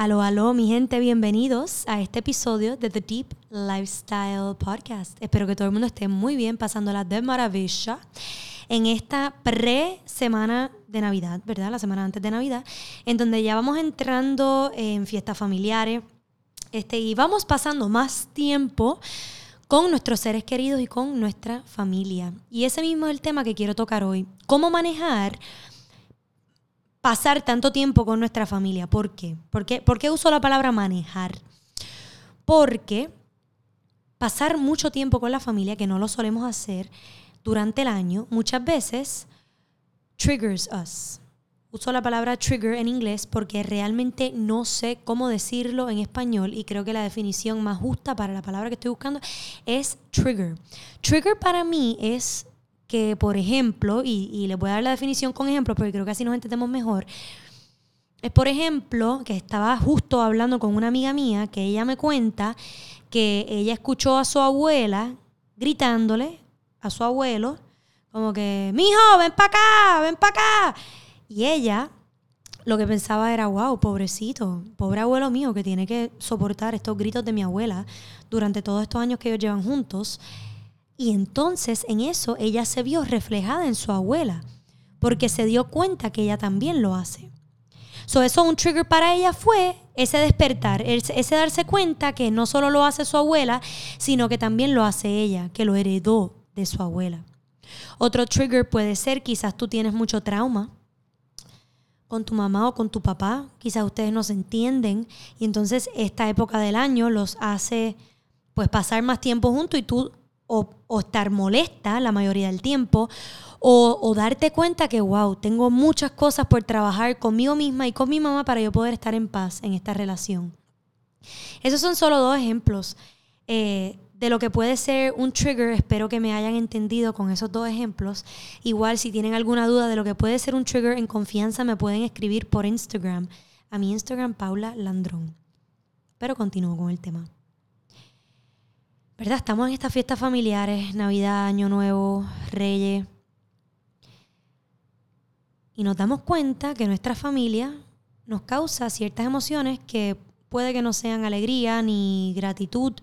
Aló, aló, mi gente, bienvenidos a este episodio de The Deep Lifestyle Podcast. Espero que todo el mundo esté muy bien, pasándola de maravilla en esta pre-semana de Navidad, ¿verdad? La semana antes de Navidad, en donde ya vamos entrando en fiestas familiares este, y vamos pasando más tiempo con nuestros seres queridos y con nuestra familia. Y ese mismo es el tema que quiero tocar hoy. ¿Cómo manejar pasar tanto tiempo con nuestra familia. ¿Por qué? ¿Por qué, uso la palabra manejar? Porque pasar mucho tiempo con la familia, que no lo solemos hacer durante el año, muchas veces triggers us. Uso la palabra trigger en inglés porque realmente no sé cómo decirlo en español y creo que la definición más justa para la palabra que estoy buscando es trigger. Trigger para mí es que, por ejemplo, y, y les voy a dar la definición con ejemplos porque creo que así nos entendemos mejor, es por ejemplo que estaba justo hablando con una amiga mía que ella me cuenta que ella escuchó a su abuela gritándole a su abuelo, como que, mijo, ven para acá, ven para acá. Y ella lo que pensaba era, wow, pobrecito, pobre abuelo mío que tiene que soportar estos gritos de mi abuela durante todos estos años que ellos llevan juntos. Y entonces en eso ella se vio reflejada en su abuela, porque se dio cuenta que ella también lo hace. So, un trigger para ella fue ese despertar, ese darse cuenta que no solo lo hace su abuela, sino que también lo hace ella, que lo heredó de su abuela. Otro trigger puede ser quizás tú tienes mucho trauma con tu mamá o con tu papá, quizás ustedes no se entienden y entonces esta época del año los hace pues pasar más tiempo juntos y tú o, estar molesta la mayoría del tiempo, o, darte cuenta que, wow, tengo muchas cosas por trabajar conmigo misma y con mi mamá para yo poder estar en paz en esta relación. Esos son solo dos ejemplos eh, de lo que puede ser un trigger. Espero que me hayan entendido con esos dos ejemplos. Igual, si tienen alguna duda de lo que puede ser un trigger en confianza, me pueden escribir por Instagram. A mi Instagram, Paula Landrón. Pero continúo con el tema. ¿Verdad? Estamos en estas fiestas familiares, Navidad, Año Nuevo, Reyes. Y nos damos cuenta que nuestra familia nos causa ciertas emociones que puede que no sean alegría, ni gratitud,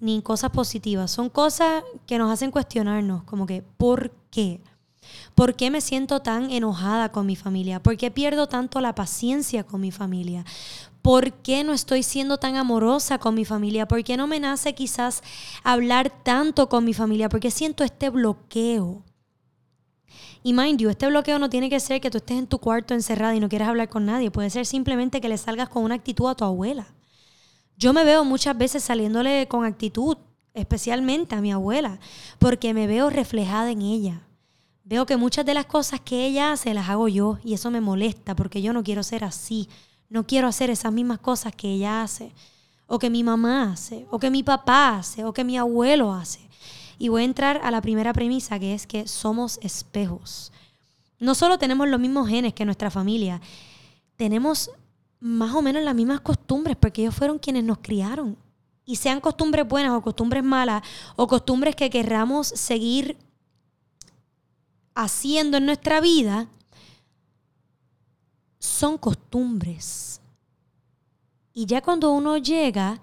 ni cosas positivas. Son cosas que nos hacen cuestionarnos, como que, ¿por qué? ¿Por qué me siento tan enojada con mi familia? ¿Por qué pierdo tanto la paciencia con mi familia? ¿Por qué no estoy siendo tan amorosa con mi familia? ¿Por qué no me nace quizás hablar tanto con mi familia? ¿Por qué siento este bloqueo? Y mind you, este bloqueo no tiene que ser que tú estés en tu cuarto encerrada y no quieras hablar con nadie. Puede ser simplemente que le salgas con una actitud a tu abuela. Yo me veo muchas veces saliéndole con actitud, especialmente a mi abuela, porque me veo reflejada en ella. Veo que muchas de las cosas que ella hace las hago yo y eso me molesta porque yo no quiero ser así. No quiero hacer esas mismas cosas que ella hace, o que mi mamá hace, o que mi papá hace, o que mi abuelo hace. Y voy a entrar a la primera premisa que es que somos espejos. No solo tenemos los mismos genes que nuestra familia, tenemos más o menos las mismas costumbres porque ellos fueron quienes nos criaron. Y sean costumbres buenas o costumbres malas, o costumbres que querramos seguir haciendo en nuestra vida son costumbres. Y ya cuando uno llega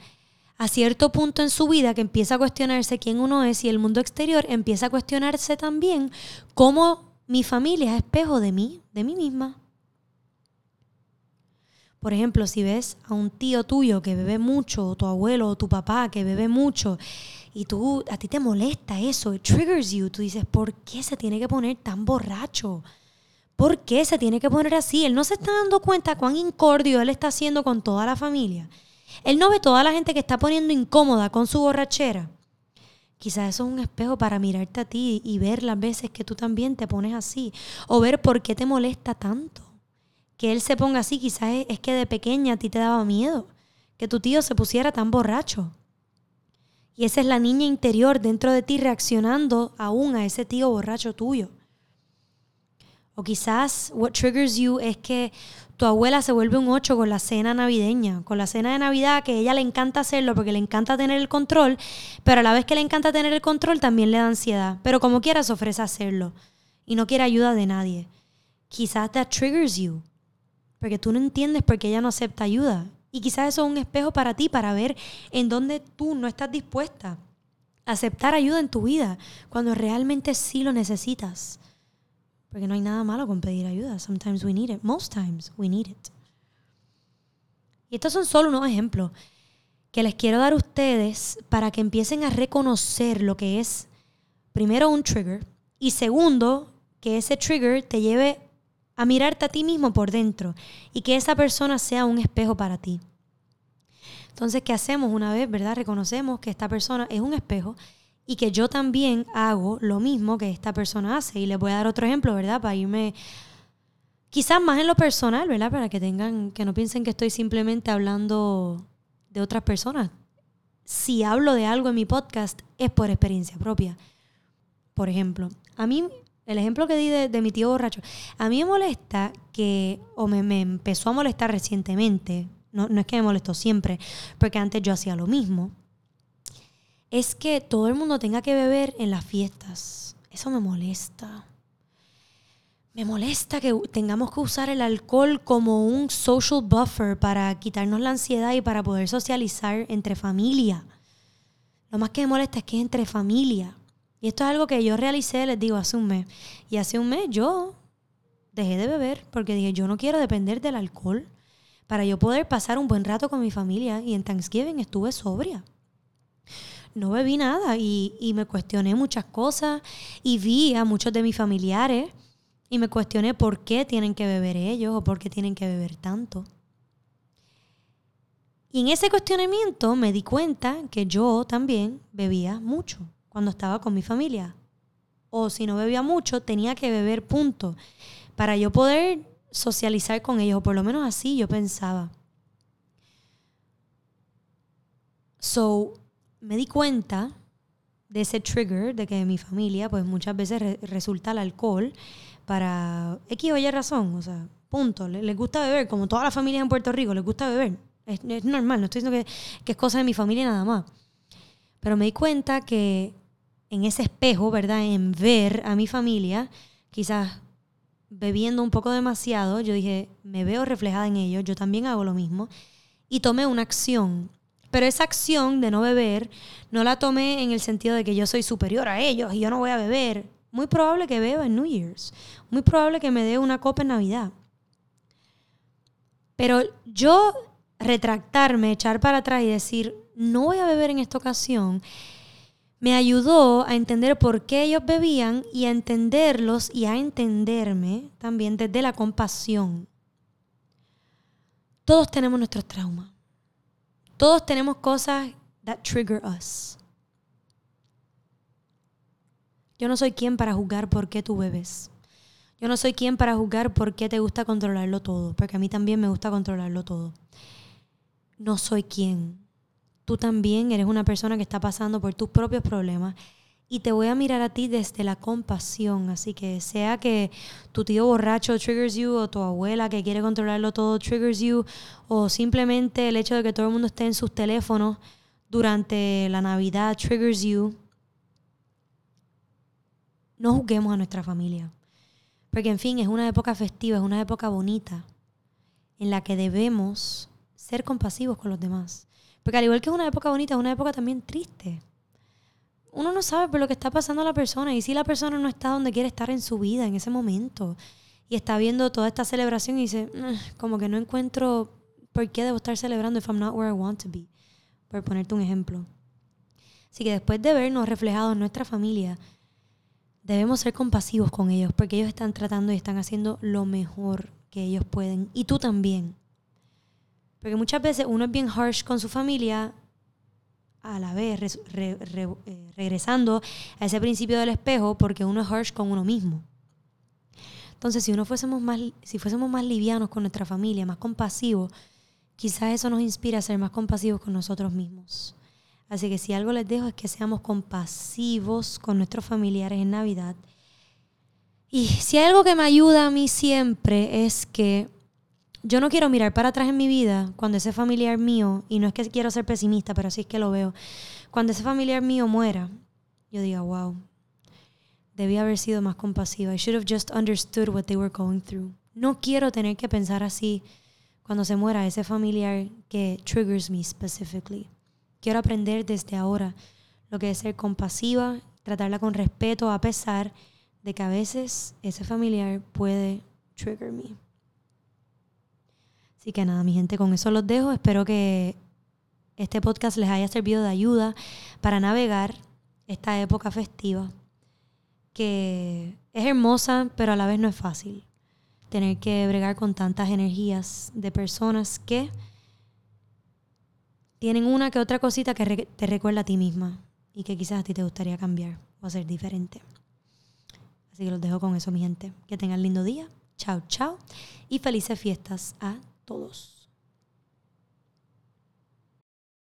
a cierto punto en su vida que empieza a cuestionarse quién uno es y el mundo exterior empieza a cuestionarse también cómo mi familia es espejo de mí, de mí misma. Por ejemplo, si ves a un tío tuyo que bebe mucho, o tu abuelo o tu papá que bebe mucho, y tú, a ti te molesta eso, it triggers you, tú dices, ¿por qué se tiene que poner tan borracho? ¿Por qué se tiene que poner así? Él no se está dando cuenta cuán incordio él está haciendo con toda la familia. Él no ve toda la gente que está poniendo incómoda con su borrachera. Quizás eso es un espejo para mirarte a ti y ver las veces que tú también te pones así. O ver por qué te molesta tanto. Que él se ponga así, quizás es, que de pequeña a ti te daba miedo. Que tu tío se pusiera tan borracho. Y esa es la niña interior dentro de ti reaccionando aún a ese tío borracho tuyo. O quizás what triggers you es que tu abuela se vuelve un ocho con la cena navideña, con la cena de Navidad, que ella le encanta hacerlo porque le encanta tener el control, pero a la vez que le encanta tener el control también le da ansiedad. Pero como quiera se ofrece a hacerlo y no quiere ayuda de nadie. Quizás that triggers you, porque tú no entiendes por qué ella no acepta ayuda. Y quizás eso es un espejo para ti, para ver en dónde tú no estás dispuesta a aceptar ayuda en tu vida, cuando realmente sí lo necesitas. Porque no hay nada malo con pedir ayuda. Sometimes we need it. Most times we need it. Y estos son solo unos ejemplos que les quiero dar a ustedes para que empiecen a reconocer lo que es, primero, un trigger y segundo, que ese trigger te lleve a mirarte a ti mismo por dentro y que esa persona sea un espejo para ti. Entonces, ¿qué hacemos una vez, verdad? Reconocemos que esta persona es un espejo y que yo también hago lo mismo que esta persona hace. Y les voy a dar otro ejemplo, ¿verdad? Para irme quizás más en lo personal, ¿verdad? Para que tengan, que no piensen que estoy simplemente hablando de otras personas. Si hablo de algo en mi podcast es por experiencia propia. Por ejemplo, a mí, el ejemplo que di de, mi tío borracho, a mí me molesta que, o me, me empezó a molestar recientemente, no, no es que me molestó siempre, porque antes yo hacía lo mismo, es que todo el mundo tenga que beber en las fiestas. Eso me molesta. Me molesta que tengamos que usar el alcohol como un social buffer para quitarnos la ansiedad y para poder socializar entre familia. Lo más que me molesta es que es entre familia. Y esto es algo que yo realicé, les digo, hace un mes. Y hace un mes yo dejé de beber porque dije, yo no quiero depender del alcohol para yo poder pasar un buen rato con mi familia. Y en Thanksgiving estuve sobria no bebí nada y, me cuestioné muchas cosas y vi a muchos de mis familiares y me cuestioné por qué tienen que beber ellos o por qué tienen que beber tanto. Y en ese cuestionamiento me di cuenta que yo también bebía mucho cuando estaba con mi familia. O si no bebía mucho, tenía que beber punto para yo poder socializar con ellos, o por lo menos así yo pensaba. So, me di cuenta de ese trigger de que mi familia, pues muchas veces resulta el alcohol para X o Y razón, o sea, punto. Les, gusta beber, como todas las familias en Puerto Rico, les gusta beber. Es, normal, no estoy diciendo que, que es cosa de mi familia nada más. Pero me di cuenta que en ese espejo, ¿verdad? En ver a mi familia, quizás bebiendo un poco demasiado, yo dije, me veo reflejada en ellos, yo también hago lo mismo. Y tomé una acción pero esa acción de no beber no la tomé en el sentido de que yo soy superior a ellos y yo no voy a beber. Muy probable que beba en New Year's. Muy probable que me dé una copa en Navidad. Pero yo retractarme, echar para atrás y decir, no voy a beber en esta ocasión, me ayudó a entender por qué ellos bebían y a entenderlos y a entenderme también desde la compasión. Todos tenemos nuestros traumas. Todos tenemos cosas that trigger us. Yo no soy quien para juzgar por qué tú bebes. Yo no soy quien para juzgar por qué te gusta controlarlo todo, porque a mí también me gusta controlarlo todo. No soy quien. Tú también eres una persona que está pasando por tus propios problemas y te voy a mirar a ti desde la compasión. Así que sea que tu tío borracho triggers you o tu abuela que quiere controlarlo todo triggers you o simplemente el hecho de que todo el mundo esté en sus teléfonos durante la Navidad triggers you. No juzguemos a nuestra familia. Porque en fin, es una época festiva, es una época bonita en la que debemos ser compasivos con los demás. Porque al igual que es una época bonita, es una época también triste uno no sabe por lo que está pasando a la persona y si la persona no está donde quiere estar en su vida en ese momento y está viendo toda esta celebración y dice, como que no encuentro por qué debo estar celebrando if I'm not where I want to be, por ponerte un ejemplo. Así que después de vernos reflejados en nuestra familia, debemos ser compasivos con ellos porque ellos están tratando y están haciendo lo mejor que ellos pueden y tú también. Porque muchas veces uno es bien harsh con su familia a la vez eh, regresando a ese principio del espejo porque uno es harsh con uno mismo. Entonces, si uno fuésemos más, si fuésemos más livianos con nuestra familia, más compasivos, quizás eso nos inspira a ser más compasivos con nosotros mismos. Así que si algo les dejo es que seamos compasivos con nuestros familiares en Navidad. Y si hay algo que me ayuda a mí siempre es que yo no quiero mirar para atrás en mi vida cuando ese familiar mío, y no es que quiero ser pesimista, pero así es que lo veo, cuando ese familiar mío muera, yo diga, wow, debí haber sido más compasiva. I should have just understood what they were going through. No quiero tener que pensar así cuando se muera ese familiar que triggers me specifically. Quiero aprender desde ahora lo que es ser compasiva, tratarla con respeto a pesar de que a veces ese familiar puede trigger me. Así que nada, mi gente, con eso los dejo. Espero que este podcast les haya servido de ayuda para navegar esta época festiva, que es hermosa, pero a la vez no es fácil. Tener que bregar con tantas energías de personas que tienen una que otra cosita que te recuerda a ti misma y que quizás a ti te gustaría cambiar o hacer diferente. Así que los dejo con eso, mi gente. Que tengan lindo día. Chao, chao. Y felices fiestas a todos.